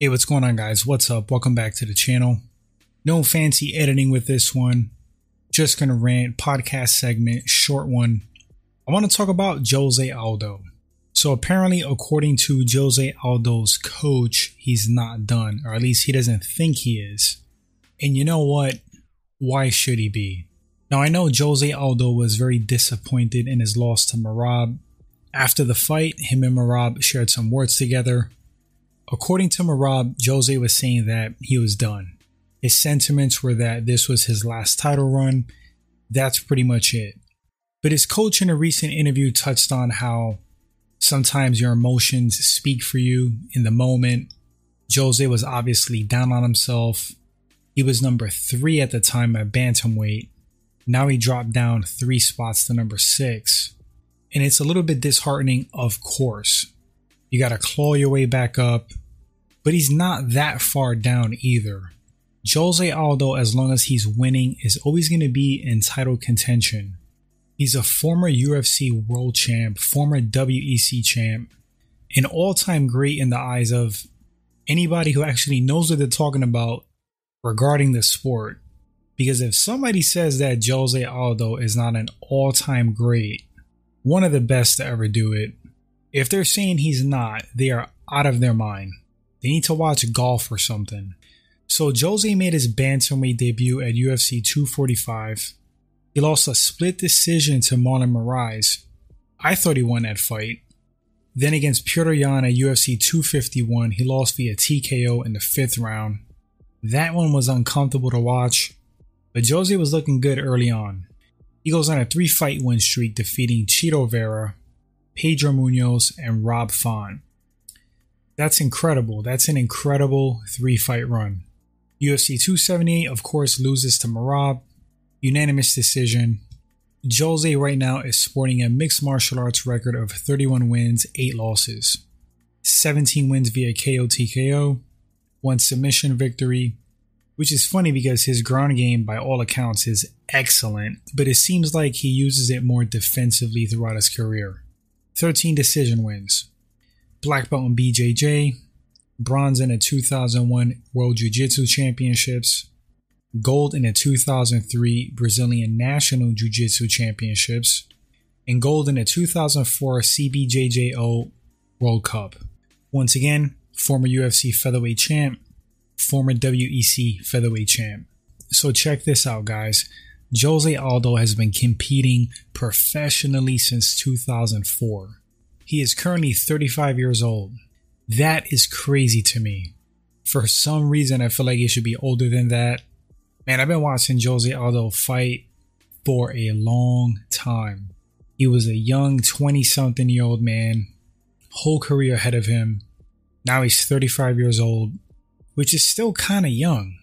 Hey, what's going on, guys? What's up? Welcome back to the channel. No fancy editing with this one. Just gonna rant, podcast segment, short one. I want to talk about Jose Aldo. So, apparently, according to Jose Aldo's coach, he's not done, or at least he doesn't think he is. And you know what? Why should he be? Now, I know Jose Aldo was very disappointed in his loss to Merab. After the fight, him and Merab shared some words together. According to Merab, Jose was saying that he was done. His sentiments were that this was his last title run. That's pretty much it. But his coach in a recent interview touched on how sometimes your emotions speak for you in the moment. Jose was obviously down on himself. He was number three at the time at Bantamweight. Now he dropped down three spots to number six. And it's a little bit disheartening, of course. You got to claw your way back up, but he's not that far down either. Jose Aldo, as long as he's winning, is always going to be in title contention. He's a former UFC world champ, former WEC champ, an all time great in the eyes of anybody who actually knows what they're talking about regarding the sport. Because if somebody says that Jose Aldo is not an all time great, one of the best to ever do it, if they're saying he's not, they are out of their mind. They need to watch golf or something. So Jose made his bantamweight debut at UFC 245. He lost a split decision to Marlon Moraes. I thought he won that fight. Then against Petr Yan at UFC 251, he lost via TKO in the fifth round. That one was uncomfortable to watch, but Jose was looking good early on. He goes on a three fight win streak, defeating Chito Vera, Pedro Munhoz, and Rob Font. That's incredible. That's an incredible three fight run. UFC 278, of course, loses to Merab. Unanimous decision. Jose right now is sporting a mixed martial arts record of 31 wins, 8 losses. 17 wins via KO TKO, 1 submission victory, which is funny because his ground game, by all accounts, is excellent, but it seems like he uses it more defensively throughout his career. 13 decision wins. Black belt in BJJ, bronze in the 2001 World Jiu Jitsu Championships, gold in the 2003 Brazilian National Jiu Jitsu Championships, and gold in the 2004 CBJJO World Cup. Once again, former UFC featherweight champ, former WEC featherweight champ. So check this out, guys. Jose Aldo has been competing professionally since 2004. He is currently 35 years old. That is crazy to me. For some reason, I feel like he should be older than that. Man, I've been watching Jose Aldo fight for a long time. He was a young 20 something year old man, whole career ahead of him. Now he's 35 years old, which is still kind of young.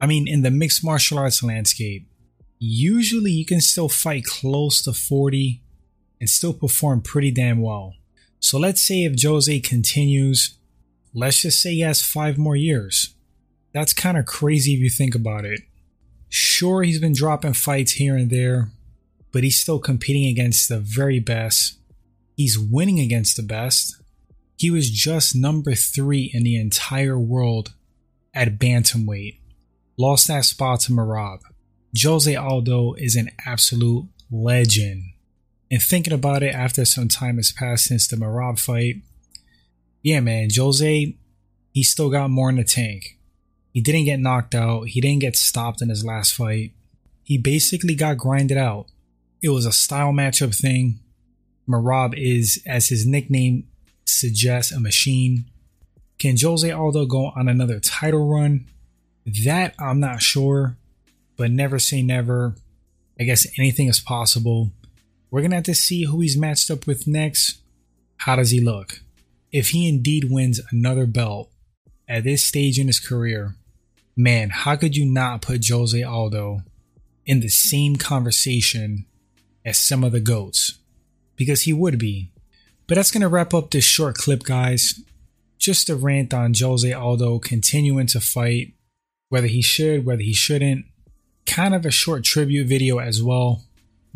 I mean, in the mixed martial arts landscape, usually you can still fight close to 40 and still perform pretty damn well. So let's say if Jose continues, let's just say he has five more years. That's kind of crazy if you think about it. Sure, he's been dropping fights here and there, but he's still competing against the very best. He's winning against the best. He was just number three in the entire world at Bantamweight. Lost that spot to Merab. Jose Aldo is an absolute legend. And thinking about it after some time has passed since the Merab fight, yeah, man, Jose, he still got more in the tank. He didn't get knocked out. He didn't get stopped in his last fight. He basically got grinded out. It was a style matchup thing. Merab is, as his nickname suggests, a machine. Can Jose Aldo go on another title run? That I'm not sure, but never say never. I guess anything is possible. We're going to have to see who he's matched up with next. How does he look? If he indeed wins another belt at this stage in his career, man, how could you not put Jose Aldo in the same conversation as some of the GOATs? Because he would be. But that's going to wrap up this short clip, guys. Just a rant on Jose Aldo continuing to fight, whether he should, whether he shouldn't. Kind of a short tribute video as well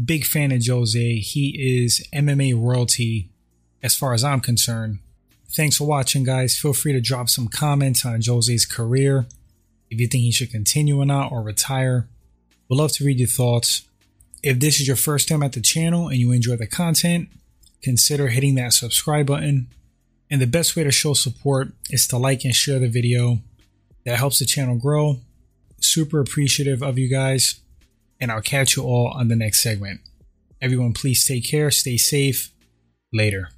big fan of Jose. He is MMA royalty as far as I'm concerned. Thanks for watching, guys. Feel free to drop some comments on Jose's career, if you think he should continue or not, or retire. We'd love to read your thoughts. If this is your first time at the channel and you enjoy the content, consider hitting that subscribe button. And the best way to show support is to like and share the video. That helps the channel grow. Super appreciative of you guys. And I'll catch you all on the next segment. Everyone, please take care, stay safe. Later.